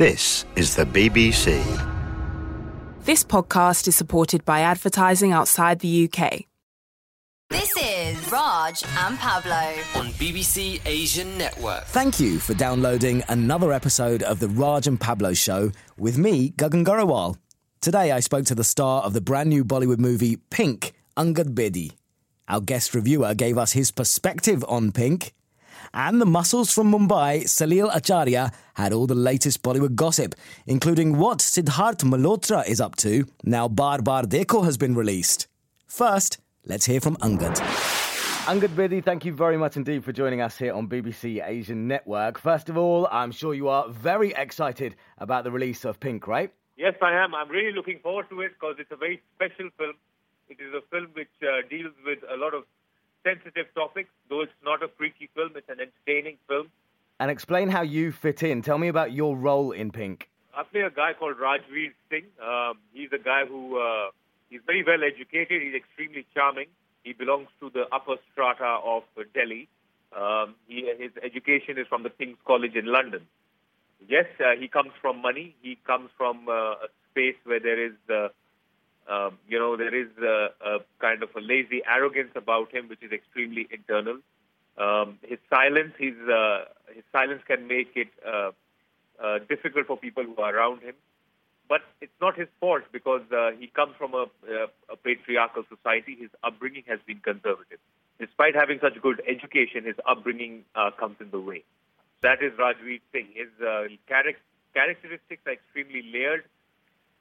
This is the BBC. This podcast is supported by advertising outside the UK. This is Raj and Pablo. on BBC Asian Network. Thank you for downloading another episode of the Raj and Pablo Show with me, Gagan Grewal. Today I spoke to the star of the brand new Bollywood movie Pink, Angad Bedi. Our guest reviewer gave us his perspective on Pink. And the muscles from Mumbai, Salil Acharya, had all the latest Bollywood gossip, including what Sidharth Malhotra is up to now Baar Baar Dekho has been released. First, let's hear from Angad. Angad Bedi, thank you very much indeed for joining us here on BBC Asian Network. First of all, I'm sure you are very excited about the release of Pink, right? Yes, I am. I'm really looking forward to it because it's a very special film. It is a film which uh, deals with a lot of sensitive topics. Though it's not a freaky film, it's an entertaining film. And explain how you fit in. Tell me about your role in Pink. I play a guy called Rajveer Singh. Um, he's a guy who uh, he's very well educated. He's extremely charming. He belongs to the upper strata of uh, Delhi. Um, he, his education is from the King's College in London. Yes, uh, he comes from money. He comes from uh, a space where there is, uh, you know, there is uh, a kind of a lazy arrogance about him, which is extremely internal. Um, his silence, his uh, his silence can make it uh, uh, difficult for people who are around him. But it's not his fault because uh, he comes from a, a patriarchal society. His upbringing has been conservative. Despite having such good education, his upbringing uh, comes in the way. That is Rajveer Singh. His uh, charac- characteristics are extremely layered.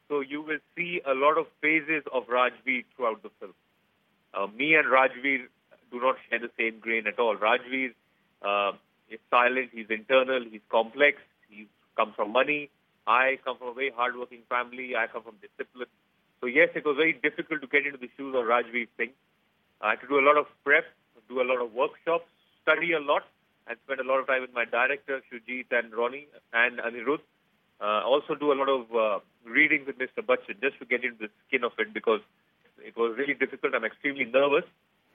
So you will see a lot of phases of Rajveer throughout the film. Uh, me and Rajveer do not share the same grain at all. Rajveer uh, is silent, he's internal, he's complex, he comes from money. I come from a very hardworking family, I come from discipline. So yes, it was very difficult to get into the shoes of Rajveer Singh. I had to do a lot of prep, do a lot of workshops, study a lot, and spend a lot of time with my director, Shoojit and Ronnie and Anirudh. Uh, also do a lot of uh, reading with Mr. Bachchan just to get into the skin of it because it was really difficult. I'm extremely nervous.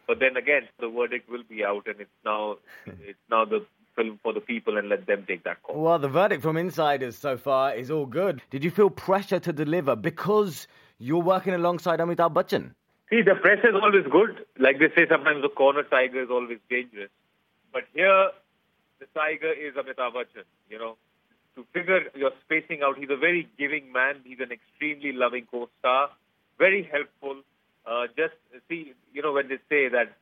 But then again, the verdict will be out, and it's now it's now the film for the people, and let them take that call. Well, the verdict from insiders so far is all good. Did you feel pressure to deliver because you're working alongside Amitabh Bachchan? See, the press is always good. Like they say, sometimes the corner tiger is always dangerous. But here, the tiger is Amitabh Bachchan. You know, to figure your spacing out, he's a very giving man. He's an extremely loving co-star, very helpful. Uh, just see, you know, when they say that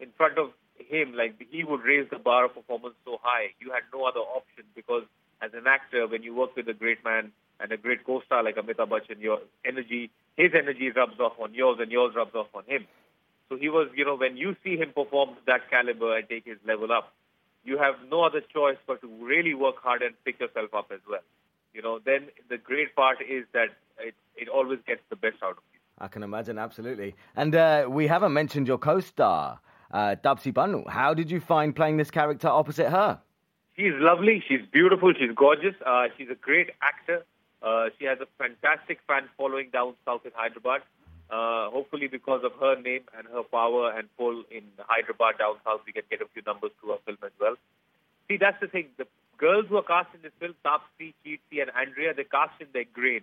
in front of him, like he would raise the bar of performance so high, you had no other option because as an actor, when you work with a great man and a great co-star like Amitabh Bachchan, your energy, his energy rubs off on yours and yours rubs off on him. So he was, you know, when you see him perform that caliber and take his level up, you have no other choice but to really work hard and pick yourself up as well. You know, then the great part is that it, it always gets the best out of you. I can imagine, absolutely. And uh, we haven't mentioned your co-star, uh, Taapsee Pannu. How did you find playing this character opposite her? She's lovely. She's beautiful. She's gorgeous. Uh, she's a great actor. Uh, she has a fantastic fan following down south in Hyderabad. Uh, hopefully, because of her name and her power and pull in Hyderabad down south, we can get a few numbers to her film as well. See, that's the thing. The girls who are cast in this film, Taapsee, Kirti, and Andrea, they're cast in their grain.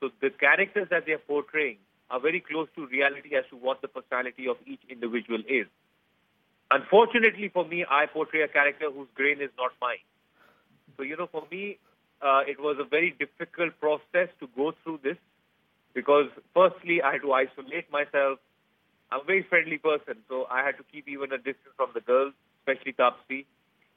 So the characters that they're portraying are very close to reality as to what the personality of each individual is. Unfortunately for me, I portray a character whose grain is not mine. So, you know, for me, uh, it was a very difficult process to go through this because, firstly, I had to isolate myself. I'm a very friendly person, so I had to keep even a distance from the girls, especially Taapsee.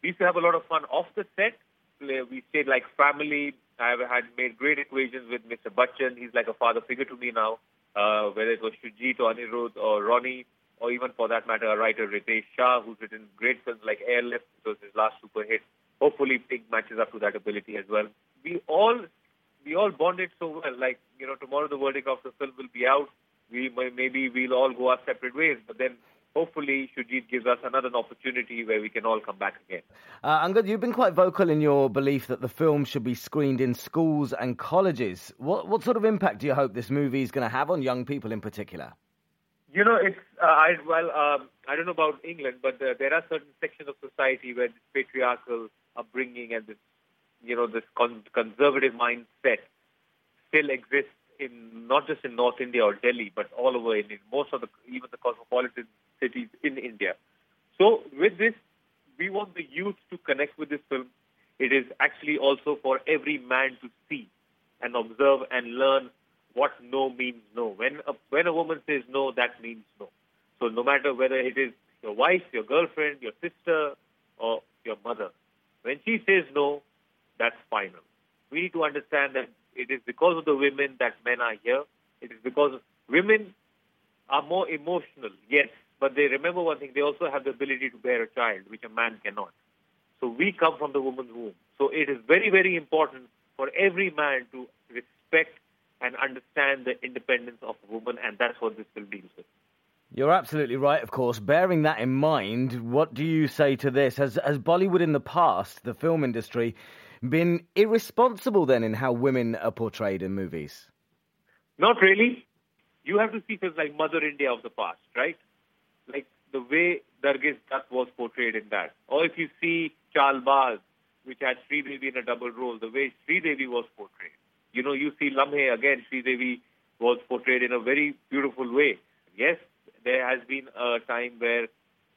We used to have a lot of fun off the set. We stayed like family. I had made great equations with Mr. Bachchan. He's like a father figure to me now uh, whether it was Shoojit or Anirudh or Ronnie, or even for that matter, a writer Ritesh Shah, who's written great films like Airlift, which was his last super hit. Hopefully, Pink matches up to that ability as well. We all we all bonded so well. Like you know, tomorrow the verdict of the film will be out. We may- maybe we'll all go our separate ways, but then hopefully Shoojit gives us another opportunity where we can all come back again. Uh, Angad, you've been quite vocal in your belief that the film should be screened in schools and colleges. What, what sort of impact do you hope this movie is going to have on young people in particular? You know, it's uh, I well, um, I don't know about England, but uh, there are certain sections of society where this patriarchal upbringing and this you know, this con- conservative mindset still exists in not just in North India or Delhi, but all over in, in most of the even the cosmopolitan cities in India. So with this, we want the youth to connect with this film. It is actually also for every man to see and observe and learn what no means no. When a, when a woman says no, that means no. So no matter whether it is your wife, your girlfriend, your sister, or your mother, when she says no, that's final. We need to understand that it is because of the women that men are here. It is because women are more emotional, yes, but they remember one thing, they also have the ability to bear a child, which a man cannot. So we come from the woman's womb. So it is very, very important for every man to respect and understand the independence of a woman, and that's what this film deals with. You're absolutely right, of course. Bearing that in mind, what do you say to this? Has, has Bollywood in the past, the film industry, been irresponsible then in how women are portrayed in movies? Not really. You have to see films like Mother India of the past, right? Like the way Nargis Dutt was portrayed in that. Or if you see Chalbaz, which had Sridevi in a double role, the way Sridevi was portrayed. You know, you see Lamhe again, Sridevi was portrayed in a very beautiful way. Yes, there has been a time where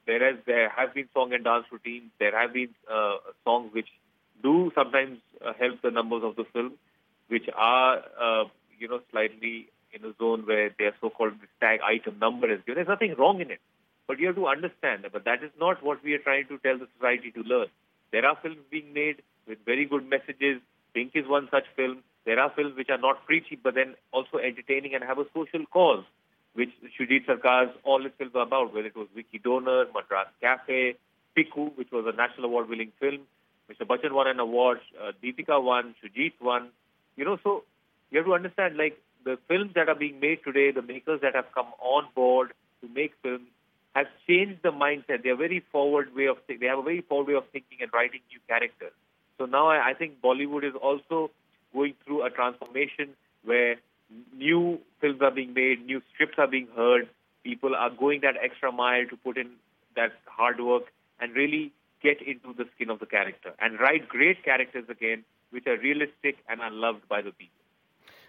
there has there have been song and dance routines. There have been uh, songs which do sometimes uh, help the numbers of the film, which are uh, you know slightly in a zone where their so-called tag item number is given. There's nothing wrong in it, but you have to understand that. But that is not what we are trying to tell the society to learn. There are films being made with very good messages. Pink is one such film. There are films which are not preachy, but then also entertaining and have a social cause, which Shoojit Sircar's all his films are about, whether it was Vicky Donor, Madras Cafe, Piku, which was a national award-winning film. Mr. Bachchan won an award, uh, Deepika won, Shoojit won. You know, so you have to understand, like, the films that are being made today, the makers that have come on board to make films, have changed the mindset. They are very forward way of they have a very forward way of thinking and writing new characters. So now I, I think Bollywood is also going through a transformation where new films are being made, new scripts are being heard, people are going that extra mile to put in that hard work and really get into the skin of the character and write great characters again, which are realistic and are loved by the people.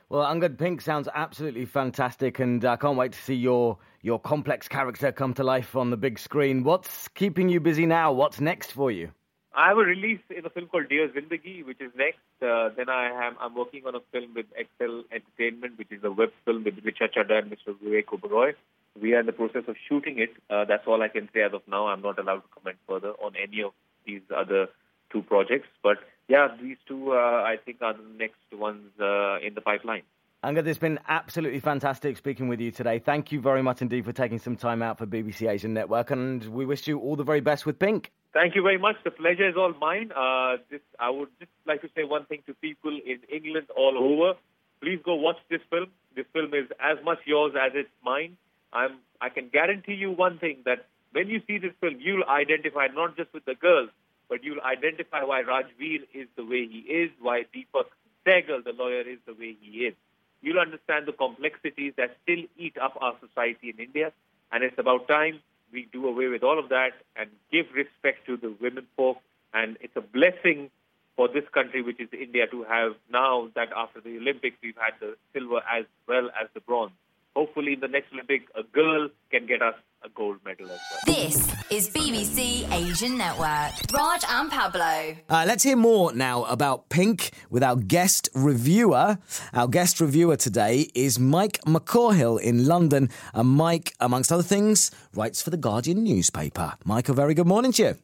Well, Angad Pink sounds absolutely fantastic, and I can't wait to see your your complex character come to life on the big screen. What's keeping you busy now? What's next for you? I have a release in a film called Dear Zindagi, which is next. Uh, then I am I'm working on a film with Excel Entertainment, which is a web film with Richa Chadha and Mr. Vivek Oberoi. We are in the process of shooting it. Uh, that's all I can say as of now. I'm not allowed to comment further on any of these other two projects. But yeah, these two uh, I think are the next ones uh, in the pipeline. Angad, it's been absolutely fantastic speaking with you today. Thank you very much indeed for taking some time out for BBC Asian Network, and we wish you all the very best with Pink. Thank you very much. The pleasure is all mine. Uh, this, I would just like to say one thing to people in England all over. Please go watch this film. This film is as much yours as it's mine. I'm, I can guarantee you one thing that when you see this film, you'll identify not just with the girls, but you'll identify why Rajveer is the way he is, why Deepak Sehgal, the lawyer, is the way he is. You'll understand the complexities that still eat up our society in India, and it's about time we do away with all of that and give respect to the women folk. And it's a blessing for this country, which is India, to have now that after the Olympics we've had the silver as well as the bronze. Hopefully, in the next Olympic, a girl can get us a gold medal as well. This is BBC Asian Network. Raj and Pablo. Uh, let's hear more now about Pink with our guest reviewer. Our guest reviewer today is Mike McCahill in London. And Mike, amongst other things, writes for the Guardian newspaper. Mike, a very good morning to you.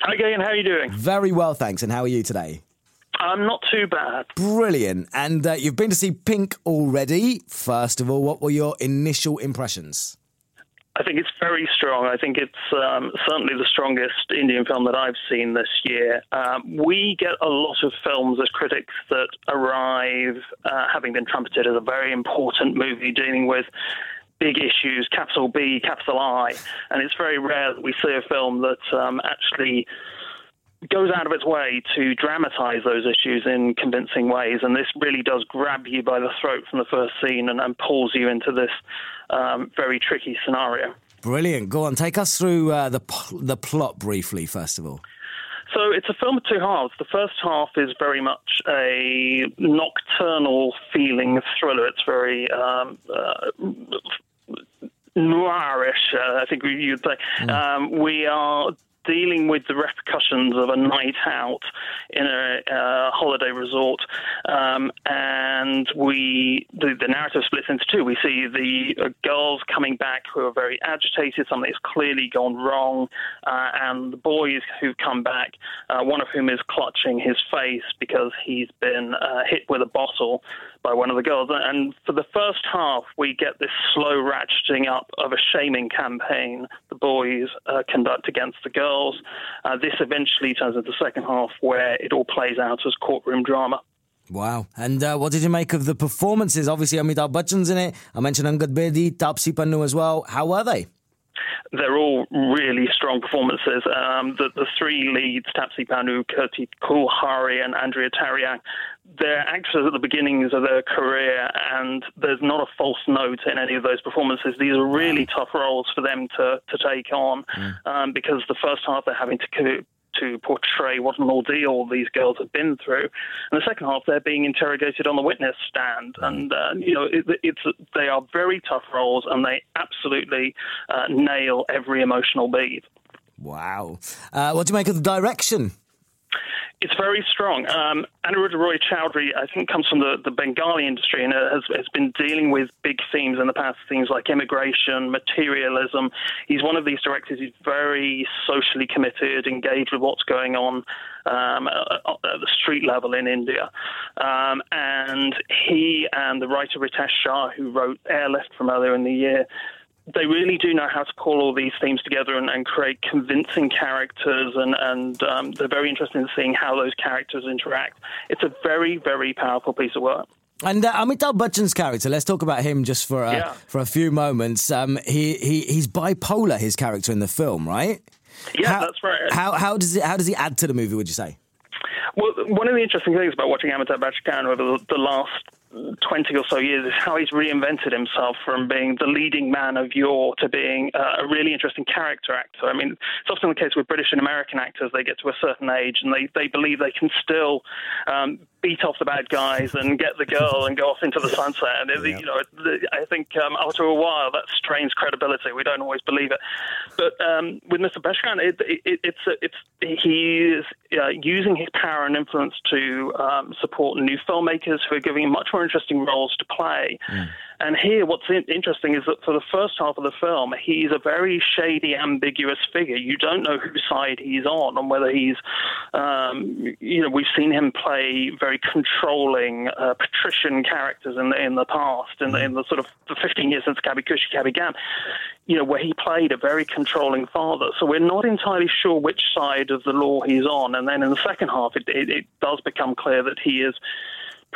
Hi, Gagan. How are you doing? Very well, thanks. And how are you today? I'm not too bad. Brilliant. And uh, you've been to see Pink already. First of all, what were your initial impressions? I think it's very strong. I think it's um, certainly the strongest Indian film that I've seen this year. Um, we get a lot of films as critics that arrive uh, having been trumpeted as a very important movie dealing with big issues, capital B, capital I, and it's very rare that we see a film that um, actually goes out of its way to dramatize those issues in convincing ways. And this really does grab you by the throat from the first scene and, and pulls you into this um, very tricky scenario. Brilliant. Go on, take us through uh, the the plot briefly, first of all. So it's a film of two halves. The first half is very much a nocturnal feeling thriller. It's very um, uh, noirish, uh, I think you'd say. Mm. Um, we are dealing with the repercussions of a night out in a holiday resort, um, and we the, the, narrative splits into two. We see the uh, girls coming back who are very agitated, something has clearly gone wrong, uh, and the boys who come back, uh, one of whom is clutching his face because he's been uh, hit with a bottle by one of the girls. And for the first half, we get this slow ratcheting up of a shaming campaign the boys uh, conduct against the girls. Uh, this eventually turns into the second half where it all plays out as courtroom drama. Wow. And uh, what did you make of the performances? Obviously, Amitabh Bachchan's in it. I mentioned Angad Bedi, Taapsee Pannu as well. How were they? They're all really strong performances. Um, the, the three leads, Taapsee Pannu, Kirti Kulhari, and Andrea Tariang, they're actors at the beginnings of their career, and there's not a false note in any of those performances. These are really tough roles for them to, to take on mm. um, because the first half they're having to to portray what an ordeal these girls have been through. And the second half, they're being interrogated on the witness stand, mm. and uh, you know it, it's they are very tough roles, and they absolutely uh, nail every emotional beat. Wow! Uh, what do you make of the direction? It's very strong. Um, Aniruddha Roy Chowdhury, I think, comes from the, the Bengali industry and has, has been dealing with big themes in the past, things like immigration, materialism. He's one of these directors who's very socially committed, engaged with what's going on um, at, at the street level in India. Um, and he and the writer Ritesh Shah, who wrote Airlift from earlier in the year, they really do know how to pull all these themes together and, and create convincing characters, and, and um, they're very interested in seeing how those characters interact. It's a very, very powerful piece of work. And uh, Amitabh Bachchan's character, let's talk about him just for uh, yeah. for a few moments. Um, he, he he's bipolar, his character in the film, right? Yeah, how, that's right. How how does it how does he add to the movie? Would you say? Well, one of the interesting things about watching Amitabh Bachchan over the, the last 20 or so years is how he's reinvented himself from being the leading man of yore to being uh, a really interesting character actor. I mean, it's often the case with British and American actors, they get to a certain age and they, they believe they can still um, beat off the bad guys and get the girl and go off into the sunset. And, yeah. you know, I think um, after a while that strains credibility. We don't always believe it. But um, with Mr. Bachchan, it, it, it's, it's, he is uh, using his power and influence to um, support new filmmakers who are giving him much more interesting roles to play. Mm. And here, what's interesting is that for the first half of the film, he's a very shady, ambiguous figure. You don't know whose side he's on, and whether he's, um, you know, we've seen him play very controlling uh, patrician characters in the in the past, in the, in the sort of the 15 years since Kabhi Khushi Kabhie Gham, you know, where he played a very controlling father. So we're not entirely sure which side of the law he's on. And then in the second half, it, it, it does become clear that he is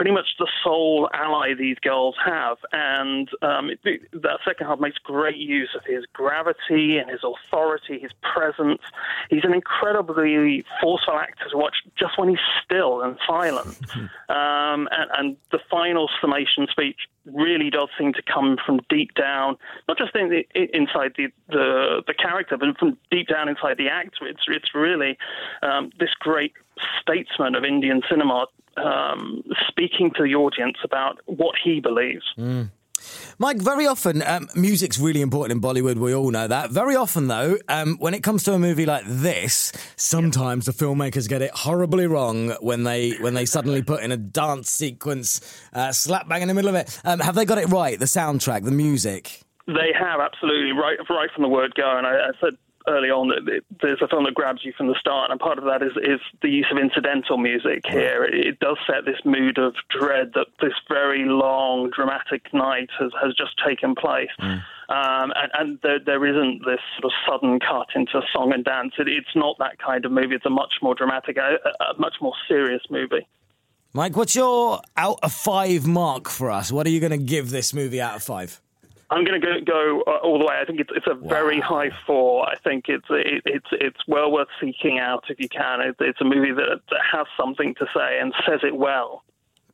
pretty much the sole ally these girls have. And um, it, that second half makes great use of his gravity and his authority, his presence. He's an incredibly forceful actor to watch just when he's still and silent. um, and, and, the final summation speech really does seem to come from deep down, not just in the, inside the, the, the character, but from deep down inside the actor. It's it's really um, this great statesman of Indian cinema um, speaking to the audience about what he believes. Mm. Mike, very often, um, music's really important in Bollywood. We all know that. Very often, though, um, when it comes to a movie like this, sometimes the filmmakers get it horribly wrong when they when they suddenly put in a dance sequence, uh, slap bang in the middle of it. Um, have they got it right? The soundtrack, the music. They have absolutely right, right from the word go. And I, I said early on that there's a film that grabs you from the start, and part of that is, is the use of incidental music here. It, it, does set this mood of dread that this very long, dramatic night has, has just taken place. Mm. Um, and, and there, there isn't this sort of sudden cut into song and dance. It, it's not that kind of movie. It's a much more dramatic, a, a much more serious movie. Mike, what's your out of five mark for us? What are you going to give this movie out of five? I'm going to go, go uh, all the way. I think it's, it's a wow. very high four. I think it's it, it's it's well worth seeking out if you can. It, it's a movie that, that has something to say and says it well.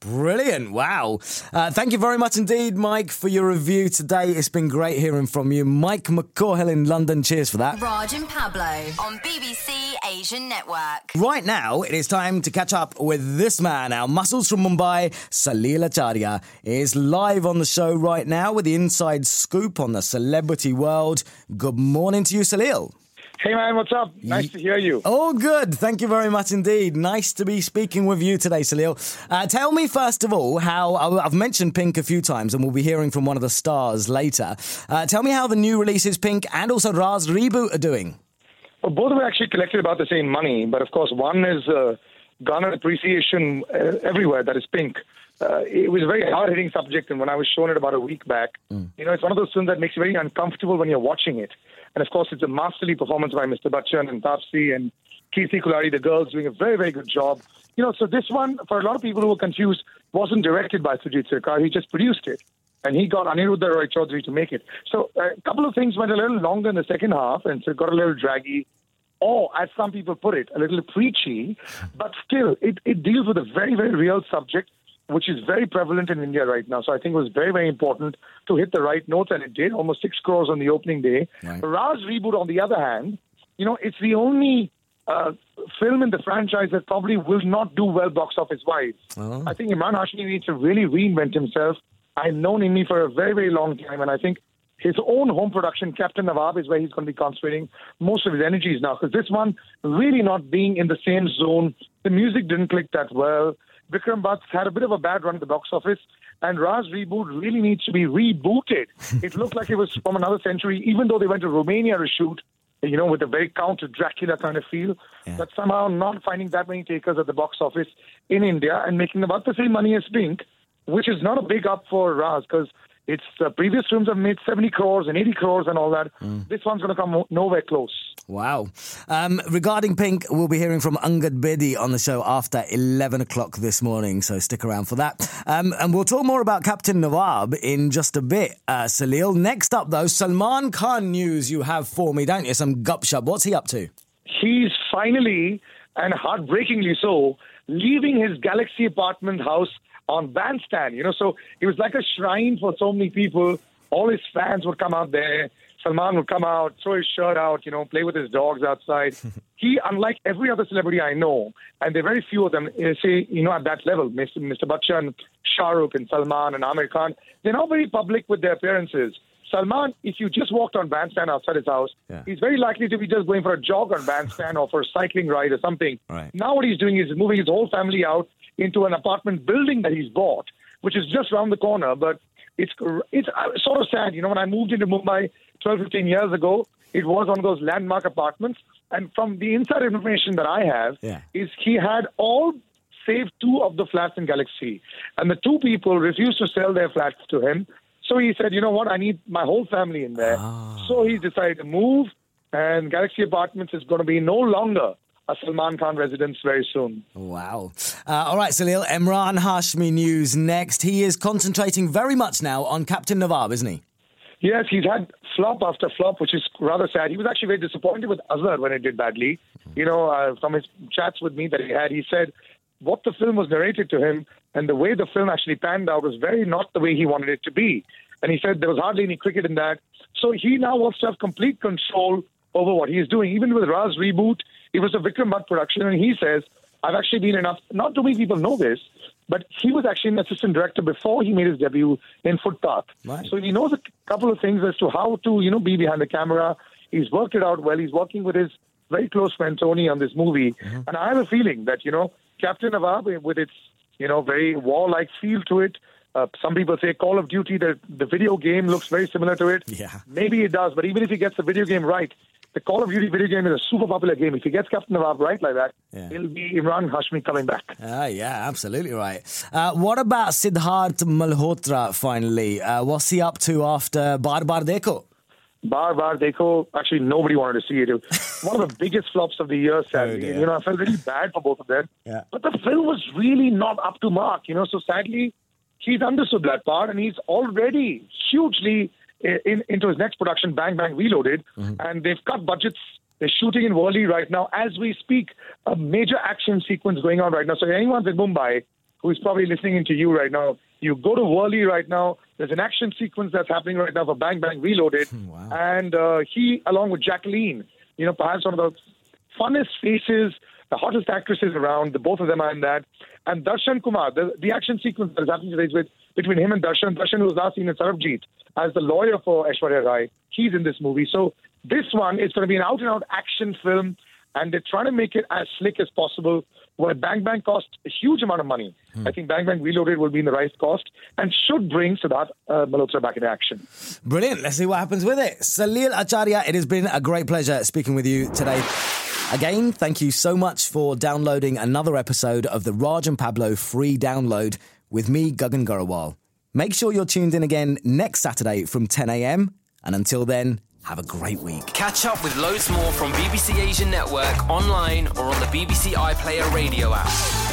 Brilliant. Wow. Uh, thank you very much indeed, Mike, for your review today. It's been great hearing from you. Mike McCahill in London. Cheers for that. Raj and Pablo on BBC Asian Network. Right now, it is time to catch up with this man. Our muscles from Mumbai, Salil Acharya, is live on the show right now with the inside scoop on the celebrity world. Good morning to you, Salil. Hey man, what's up? Nice to hear you. Oh, good. Thank you very much indeed. Nice to be speaking with you today, Salil. Uh, tell me, first of all, how I've mentioned Pink a few times and we'll be hearing from one of the stars later. Uh, tell me how the new releases Pink and also Raaz Reboot are doing. Well, both of them actually collected about the same money, but of course, one is uh, garnered appreciation uh, everywhere, that is Pink. Uh, it was a very hard hitting subject, and when I was shown it about a week back, mm. you know, it's one of those films that makes you very uncomfortable when you're watching it. And of course, it's a masterly performance by Mr. Bachchan and Taapsee and Kirti Kulkarni, the girls doing a very, very good job. You know, so this one, for a lot of people who were confused, wasn't directed by Shoojit Sircar. He just produced it. And he got Aniruddha Roy Chowdhury to make it. So a couple of things went a little longer in the second half, and so it got a little draggy, or as some people put it, a little preachy. But still, it, it deals with a very, very real subject which is very prevalent in India right now. So I think it was very, very important to hit the right notes, and it did. Almost six crores on the opening day. Right. Raaz Reboot, on the other hand, you know, it's the only uh, film in the franchise that probably will not do well box office wise. Oh. I think Emraan Hashmi needs to really reinvent himself. I've known Imi for a very, very long time, and I think his own home production, Captain Nawab, is where he's going to be concentrating most of his energies now. Because this one, really not being in the same zone, the music didn't click that well. Vikram Bhatt had a bit of a bad run at the box office, and Raaz Reboot really needs to be rebooted. it looked like it was from another century, even though they went to Romania to shoot, you know, with a very Count Dracula kind of feel, yeah. but somehow not finding that many takers at the box office in India and making about the same money as Pink, which is not a big up for Raaz because it's uh, previous films have made 70 crores and 80 crores and all that. Mm. This one's going to come nowhere close. Wow. Um, regarding Pink, we'll be hearing from Angad Bedi on the show after 11 o'clock this morning, so stick around for that. Um, and we'll talk more about Captain Nawab in just a bit, uh, Salil. Next up, though, Salman Khan news you have for me, don't you? Some gupshup. What's he up to? He's finally, and heartbreakingly so, leaving his Galaxy apartment house on Bandstand. You know, so it was like a shrine for so many people. All his fans would come out there. Salman would come out, throw his shirt out, you know, play with his dogs outside. he, unlike every other celebrity I know, and there are very few of them, eh, say, you know, at that level, Mr. Mr. Bachchan, Shah Rukh, and Salman, and Aamir Khan, they're not very public with their appearances. Salman, if you just walked on Bandstand outside his house, yeah. he's very likely to be just going for a jog on Bandstand or for a cycling ride or something. Right. Now, what he's doing is moving his whole family out into an apartment building that he's bought, which is just around the corner. But it's it's uh, sort of sad. You know, when I moved into Mumbai 12, 15 years ago, it was one of those landmark apartments. And from the inside information that I have, yeah. is he had all save two of the flats in Galaxy. And the two people refused to sell their flats to him. So he said, you know what, I need my whole family in there. Oh. So he decided to move, and Galaxy Apartments is going to be no longer a Salman Khan residence very soon. Wow. Uh, all right, Salil, Emraan Hashmi news next. He is concentrating very much now on Captain Nawab, isn't he? Yes, he's had flop after flop, which is rather sad. He was actually very disappointed with Azhar when it did badly. You know, uh, from his chats with me that he had, he said what the film was narrated to him and the way the film actually panned out was very not the way he wanted it to be. And he said there was hardly any cricket in that. So he now wants to have complete control over what he is doing. Even with Raaz reboot, it was a Vikram Bhatt production, and he says, I've actually been enough, not too many people know this, but he was actually an assistant director before he made his debut in Footpath. Right. So he knows a couple of things as to how to, you know, be behind the camera. He's worked it out well. He's working with his very close friend Tony on this movie. Mm-hmm. And I have a feeling that, you know, Captain Nawab, with its, you know, very war-like feel to it, uh, some people say Call of Duty, the, the video game looks very similar to it. Yeah. Maybe it does, but even if he gets the video game right, the Call of Duty video game is a super popular game. If he gets Captain Nawab right like that, yeah. it'll be Emraan Hashmi coming back. Ah, yeah, absolutely right. Uh, what about Sidharth Malhotra finally? Uh, what's he up to after Baar Baar Dekho? Baar Baar Dekho, actually, nobody wanted to see it. it one of the biggest flops of the year, sadly. Oh, you know, I felt really bad for both of them. Yeah. But the film was really not up to mark, you know, so sadly, he's understood that part and he's already hugely in, into his next production, Bang Bang Reloaded, mm-hmm. and they've cut budgets. They're shooting in Worli right now as we speak. A major action sequence going on right now. So anyone's in Mumbai who's probably listening into you right now, you go to Worli right now. There's an action sequence that's happening right now for Bang Bang Reloaded, and uh, he, along with Jacqueline, you know, perhaps one of the funnest faces, the hottest actresses around. The both of them are in that, and Darshan Kumar. The, the action sequence that is happening today is with between him and Darshan. Darshan, who was last seen in Sarabjit as the lawyer for Aishwarya Rai, he's in this movie. So this one is going to be an out-and-out action film, and they're trying to make it as slick as possible. Where Bang Bang cost a huge amount of money, I think Bang Bang Reloaded will be in the right cost and should bring Sidharth uh, Malhotra back into action. Brilliant. Let's see what happens with it. Salil Acharya, it has been a great pleasure speaking with you today. Again, thank you so much for downloading another episode of the Raj and Pablo free download with me, Gagan Grewal. Make sure you're tuned in again next Saturday from 10 a.m. And until then, have a great week. Catch up with loads more from BBC Asian Network online or on the BBC iPlayer radio app.